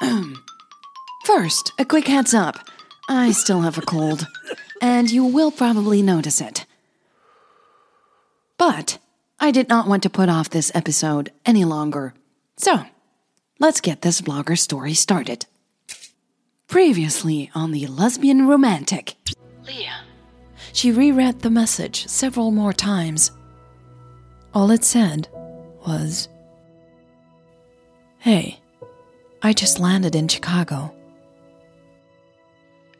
First, a quick heads up. I still have a cold, and you will probably notice it. But I did not want to put off this episode any longer. So, let's get this blogger story started. Previously on the Lesbian Romantic, Leah. She reread the message several more times. All it said was Hey, I just landed in Chicago.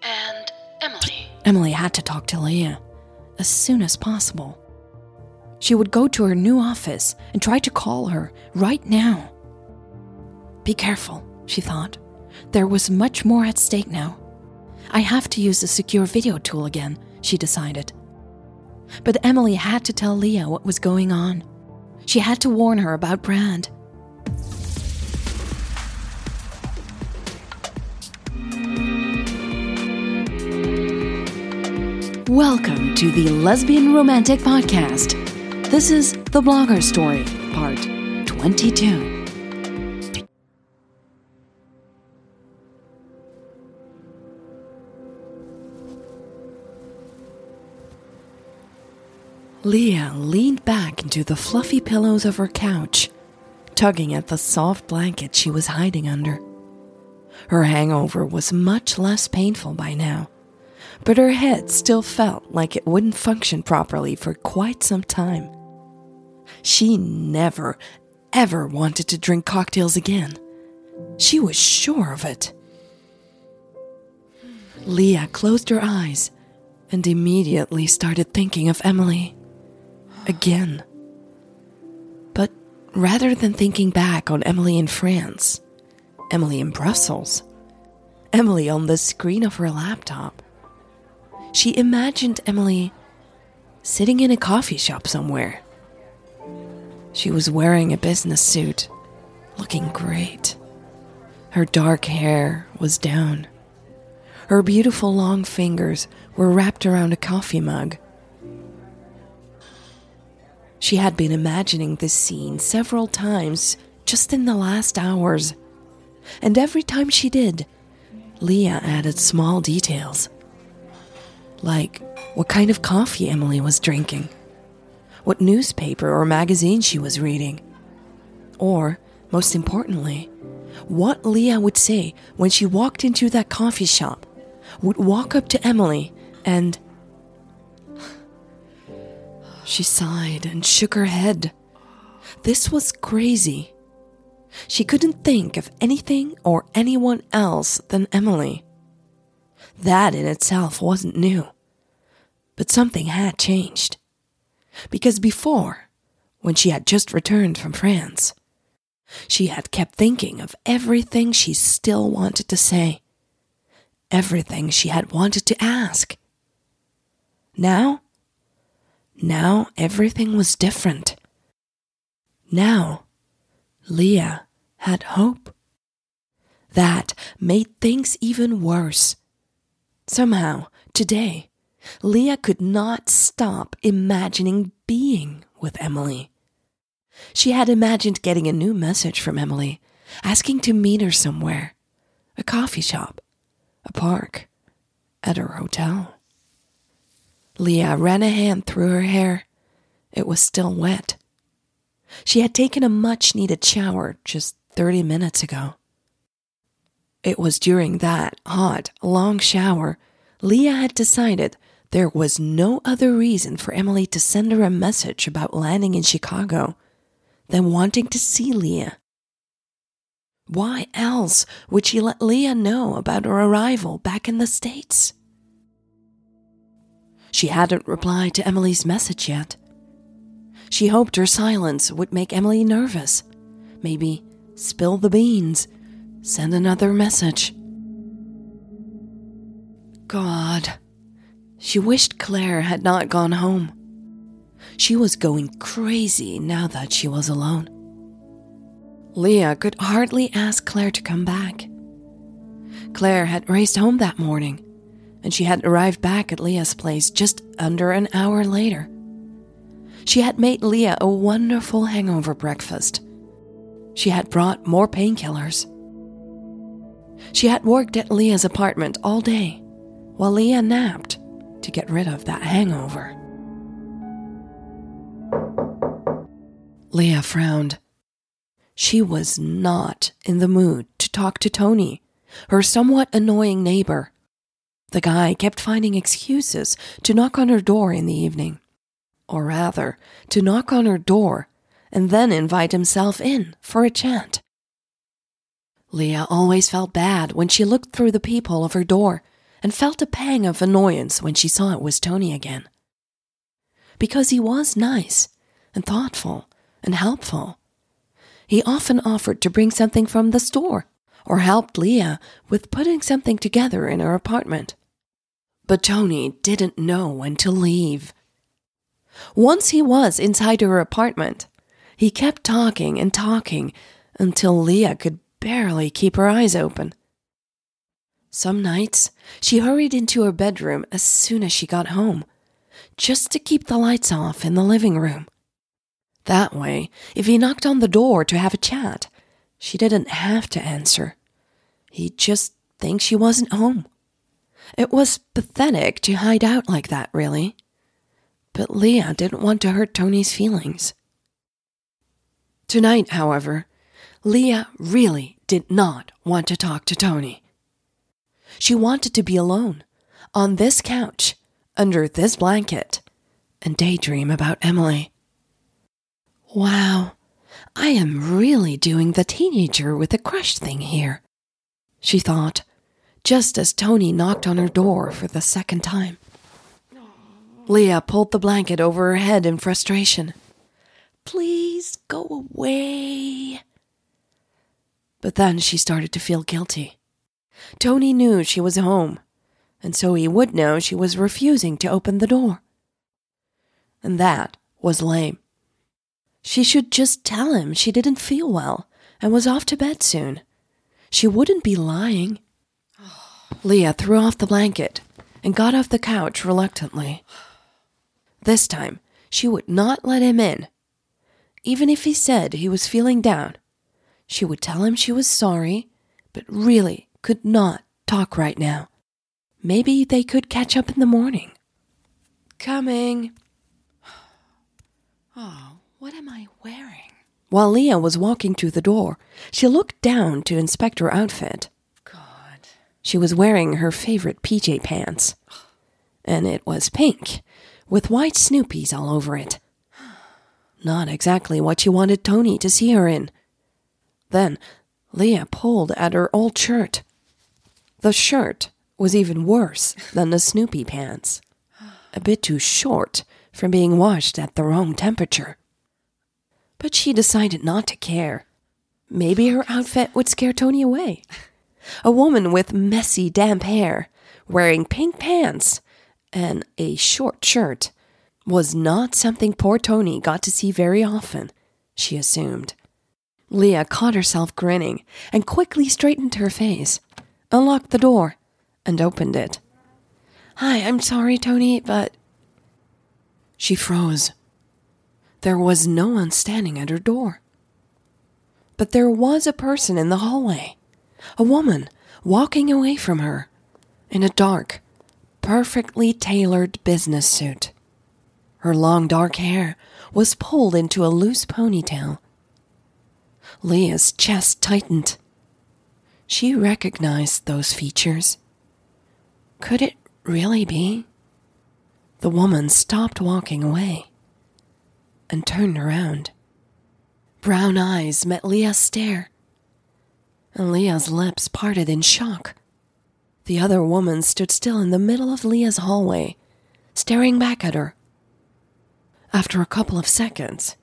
And Emily. Emily had to talk to Leah as soon as possible. She would go to her new office and try to call her right now. Be careful, she thought. There was much more at stake now. I have to use the secure video tool again, she decided. But Emily had to tell Leah what was going on. She had to warn her about Brand. Welcome to the Lesbian Romantic Podcast. This is The Blogger Story, Part 22. Leah leaned back into the fluffy pillows of her couch, tugging at the soft blanket she was hiding under. Her hangover was much less painful by now, but her head still felt like it wouldn't function properly for quite some time. She never, ever wanted to drink cocktails again. She was sure of it. Leah closed her eyes and immediately started thinking of Emily again. But rather than thinking back on Emily in France, Emily in Brussels, Emily on the screen of her laptop, she imagined Emily sitting in a coffee shop somewhere. She was wearing a business suit, looking great. Her dark hair was down. Her beautiful long fingers were wrapped around a coffee mug she had been imagining this scene several times just in the last hours. And every time she did, Leah added small details. Like what kind of coffee Emily was drinking, what newspaper or magazine she was reading, or, most importantly, what Leah would say when she walked into that coffee shop, would walk up to Emily and she sighed and shook her head. This was crazy. She couldn't think of anything or anyone else than Emily. That in itself wasn't new. But something had changed. Because before, when she had just returned from France, she had kept thinking of everything she still wanted to say, everything she had wanted to ask. Now, now everything was different. Now, Leah had hope. That made things even worse. Somehow, today, Leah could not stop imagining being with Emily. She had imagined getting a new message from Emily, asking to meet her somewhere a coffee shop, a park, at her hotel. Leah ran a hand through her hair. It was still wet. She had taken a much needed shower just 30 minutes ago. It was during that hot, long shower Leah had decided there was no other reason for Emily to send her a message about landing in Chicago than wanting to see Leah. Why else would she let Leah know about her arrival back in the States? She hadn't replied to Emily's message yet. She hoped her silence would make Emily nervous. Maybe spill the beans, send another message. God. She wished Claire had not gone home. She was going crazy now that she was alone. Leah could hardly ask Claire to come back. Claire had raced home that morning and she had arrived back at Leah's place just under an hour later. She had made Leah a wonderful hangover breakfast. She had brought more painkillers. She had worked at Leah's apartment all day while Leah napped to get rid of that hangover. Leah frowned. She was not in the mood to talk to Tony, her somewhat annoying neighbor. The guy kept finding excuses to knock on her door in the evening. Or rather, to knock on her door and then invite himself in for a chat. Leah always felt bad when she looked through the peephole of her door and felt a pang of annoyance when she saw it was Tony again. Because he was nice and thoughtful and helpful. He often offered to bring something from the store or helped Leah with putting something together in her apartment. But Tony didn't know when to leave. Once he was inside her apartment, he kept talking and talking until Leah could barely keep her eyes open. Some nights, she hurried into her bedroom as soon as she got home, just to keep the lights off in the living room. That way, if he knocked on the door to have a chat, she didn't have to answer. He'd just think she wasn't home. It was pathetic to hide out like that, really. But Leah didn't want to hurt Tony's feelings. Tonight, however, Leah really did not want to talk to Tony. She wanted to be alone, on this couch, under this blanket, and daydream about Emily. Wow, I am really doing the teenager with a crush thing here, she thought, just as Tony knocked on her door for the second time. Leah pulled the blanket over her head in frustration. Please go away. But then she started to feel guilty. Tony knew she was home, and so he would know she was refusing to open the door. And that was lame. She should just tell him she didn't feel well and was off to bed soon. She wouldn't be lying. Leah threw off the blanket and got off the couch reluctantly. This time, she would not let him in even if he said he was feeling down. She would tell him she was sorry, but really could not talk right now. Maybe they could catch up in the morning. Coming. Oh, what am I wearing? While Leah was walking to the door, she looked down to inspect her outfit. God. She was wearing her favorite PJ pants. And it was pink, with white Snoopies all over it. Not exactly what she wanted Tony to see her in. Then Leah pulled at her old shirt. The shirt was even worse than the Snoopy pants, a bit too short from being washed at the wrong temperature. But she decided not to care. Maybe her outfit would scare Tony away. A woman with messy, damp hair, wearing pink pants and a short shirt was not something poor Tony got to see very often, she assumed. Leah caught herself grinning and quickly straightened her face, unlocked the door, and opened it. Hi, I'm sorry, Tony, but. She froze. There was no one standing at her door. But there was a person in the hallway, a woman walking away from her in a dark, perfectly tailored business suit. Her long dark hair was pulled into a loose ponytail. Leah's chest tightened. She recognized those features. Could it really be? The woman stopped walking away and turned around. Brown eyes met Leah's stare, and Leah's lips parted in shock. The other woman stood still in the middle of Leah's hallway, staring back at her. After a couple of seconds,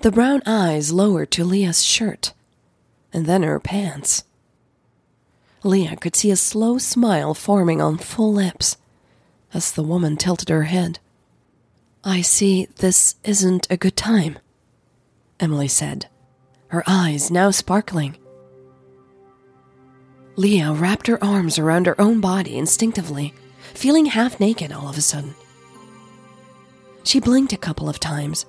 the brown eyes lowered to Leah's shirt and then her pants. Leah could see a slow smile forming on full lips as the woman tilted her head. I see this isn't a good time, Emily said, her eyes now sparkling. Leah wrapped her arms around her own body instinctively, feeling half naked all of a sudden. She blinked a couple of times,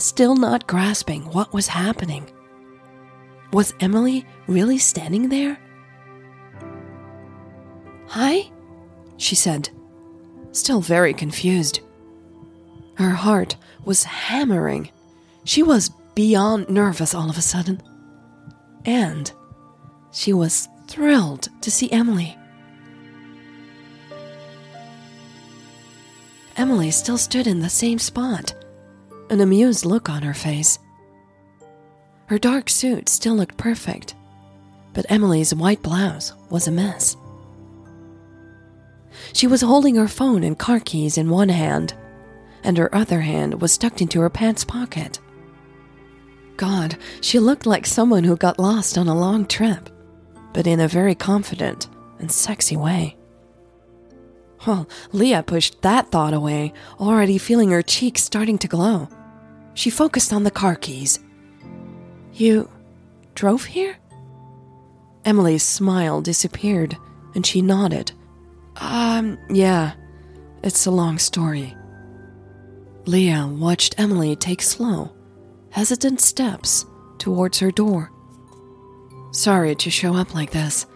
still not grasping what was happening. Was Emily really standing there? Hi? She said, still very confused. Her heart was hammering. She was beyond nervous all of a sudden. And she was thrilled to see Emily. Emily still stood in the same spot, an amused look on her face. Her dark suit still looked perfect, but Emily's white blouse was a mess. She was holding her phone and car keys in one hand, and her other hand was tucked into her pants pocket. God, she looked like someone who got lost on a long trip, but in a very confident and sexy way. Well, Leah pushed that thought away, already feeling her cheeks starting to glow. She focused on the car keys. You drove here? Emily's smile disappeared, and she nodded. Um, yeah, it's a long story. Leah watched Emily take slow, hesitant steps towards her door. Sorry to show up like this.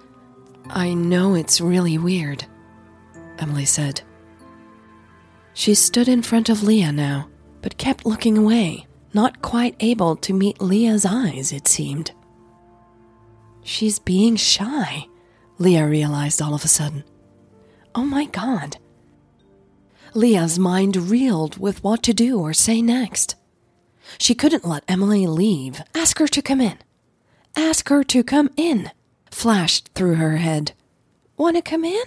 I know it's really weird, Emily said. She stood in front of Leah now, but kept looking away, not quite able to meet Leah's eyes, it seemed. She's being shy, Leah realized all of a sudden. Oh my god. Leah's mind reeled with what to do or say next. She couldn't let Emily leave. Ask her to come in. Ask her to come in, flashed through her head. Want to come in?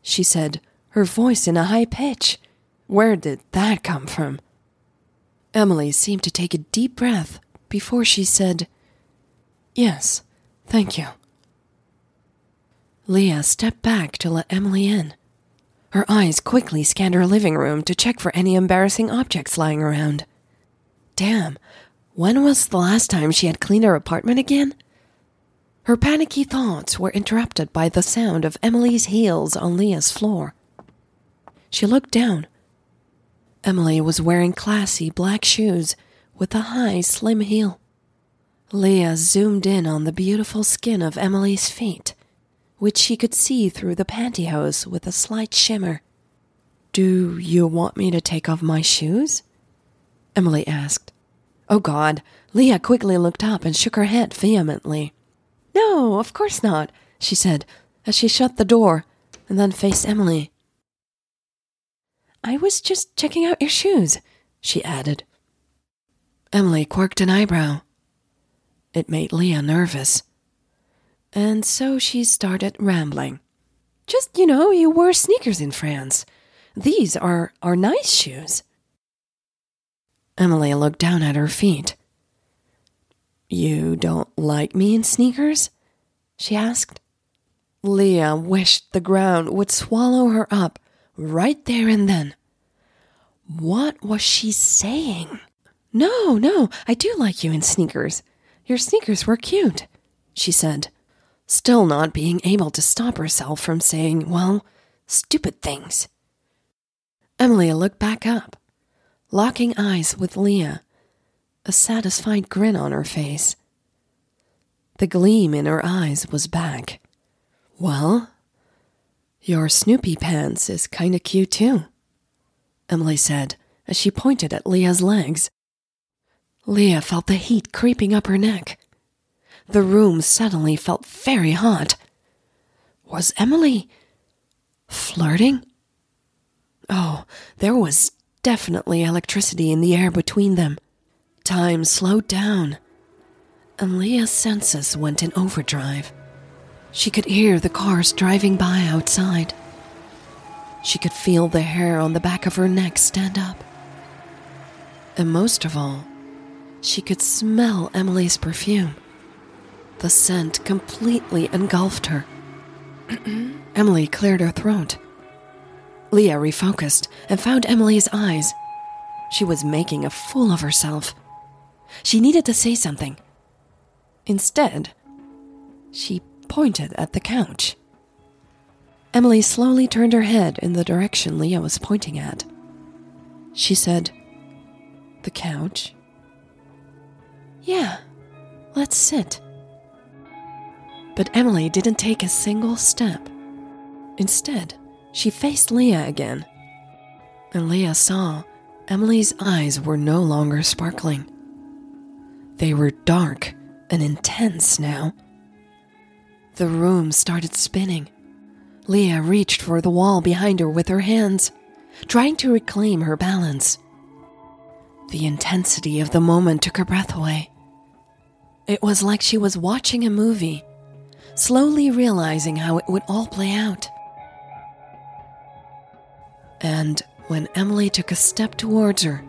She said, her voice in a high pitch. Where did that come from? Emily seemed to take a deep breath before she said, Yes, thank you. Leah stepped back to let Emily in. Her eyes quickly scanned her living room to check for any embarrassing objects lying around. Damn, when was the last time she had cleaned her apartment again? Her panicky thoughts were interrupted by the sound of Emily's heels on Leah's floor. She looked down. Emily was wearing classy black shoes with a high, slim heel. Leah zoomed in on the beautiful skin of Emily's feet which she could see through the pantyhose with a slight shimmer. Do you want me to take off my shoes? Emily asked. Oh, God. Leah quickly looked up and shook her head vehemently. No, of course not, she said as she shut the door and then faced Emily. I was just checking out your shoes, she added. Emily quirked an eyebrow. It made Leah nervous and so she started rambling. Just, you know, you wear sneakers in France. These are, are nice shoes. Emily looked down at her feet. You don't like me in sneakers? she asked. Leah wished the ground would swallow her up right there and then. What was she saying? No, no, I do like you in sneakers. Your sneakers were cute, she said still not being able to stop herself from saying, well, stupid things. Emily looked back up, locking eyes with Leah, a satisfied grin on her face. The gleam in her eyes was back. Well, your Snoopy pants is kinda cute too, Emily said as she pointed at Leah's legs. Leah felt the heat creeping up her neck. The room suddenly felt very hot. Was Emily flirting? Oh, there was definitely electricity in the air between them. Time slowed down, and Leah's senses went in overdrive. She could hear the cars driving by outside. She could feel the hair on the back of her neck stand up. And most of all, she could smell Emily's perfume. The scent completely engulfed her. Emily cleared her throat. Leah refocused and found Emily's eyes. She was making a fool of herself. She needed to say something. Instead, she pointed at the couch. Emily slowly turned her head in the direction Leah was pointing at. She said, The couch? Yeah, let's sit but Emily didn't take a single step. Instead, she faced Leah again. And Leah saw Emily's eyes were no longer sparkling. They were dark and intense now. The room started spinning. Leah reached for the wall behind her with her hands, trying to reclaim her balance. The intensity of the moment took her breath away. It was like she was watching a movie, slowly realizing how it would all play out. And when Emily took a step towards her,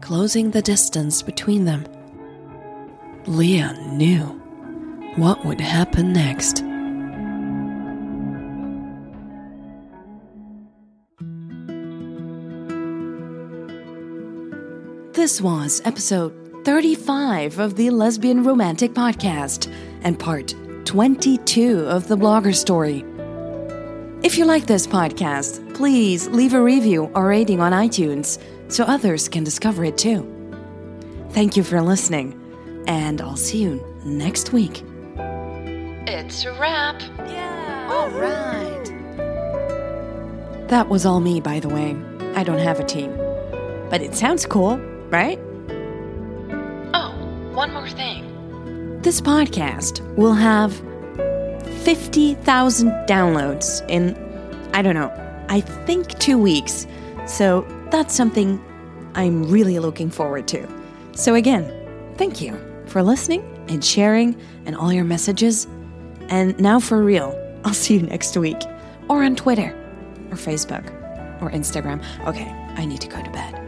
closing the distance between them, Leah knew what would happen next. This was episode 35 of the Lesbian Romantic Podcast and part 22 of the Blogger Story. If you like this podcast, please leave a review or rating on iTunes so others can discover it too. Thank you for listening, and I'll see you next week. It's a wrap. Yeah. All right. That was all me, by the way. I don't have a team. But it sounds cool, right? Oh, one more thing. This podcast will have 50,000 downloads in, I don't know, I think two weeks. So that's something I'm really looking forward to. So, again, thank you for listening and sharing and all your messages. And now for real, I'll see you next week or on Twitter or Facebook or Instagram. Okay, I need to go to bed.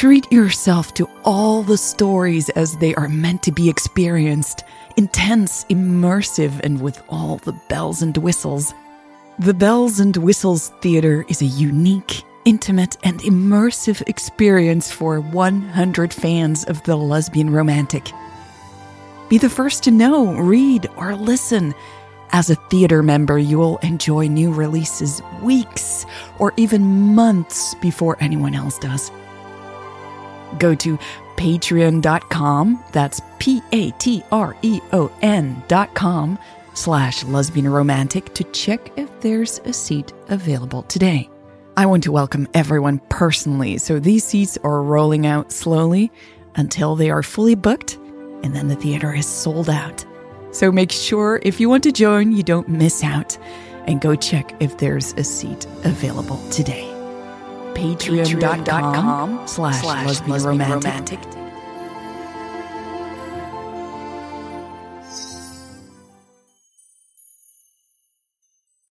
Treat yourself to all the stories as they are meant to be experienced intense, immersive, and with all the bells and whistles. The Bells and Whistles Theater is a unique, intimate, and immersive experience for 100 fans of the lesbian romantic. Be the first to know, read, or listen. As a theater member, you'll enjoy new releases weeks or even months before anyone else does. Go to patreon.com, that's P A T R E O N.com slash lesbian romantic to check if there's a seat available today. I want to welcome everyone personally, so these seats are rolling out slowly until they are fully booked, and then the theater is sold out. So make sure if you want to join, you don't miss out, and go check if there's a seat available today. Patreon.com slash lesbian romantic.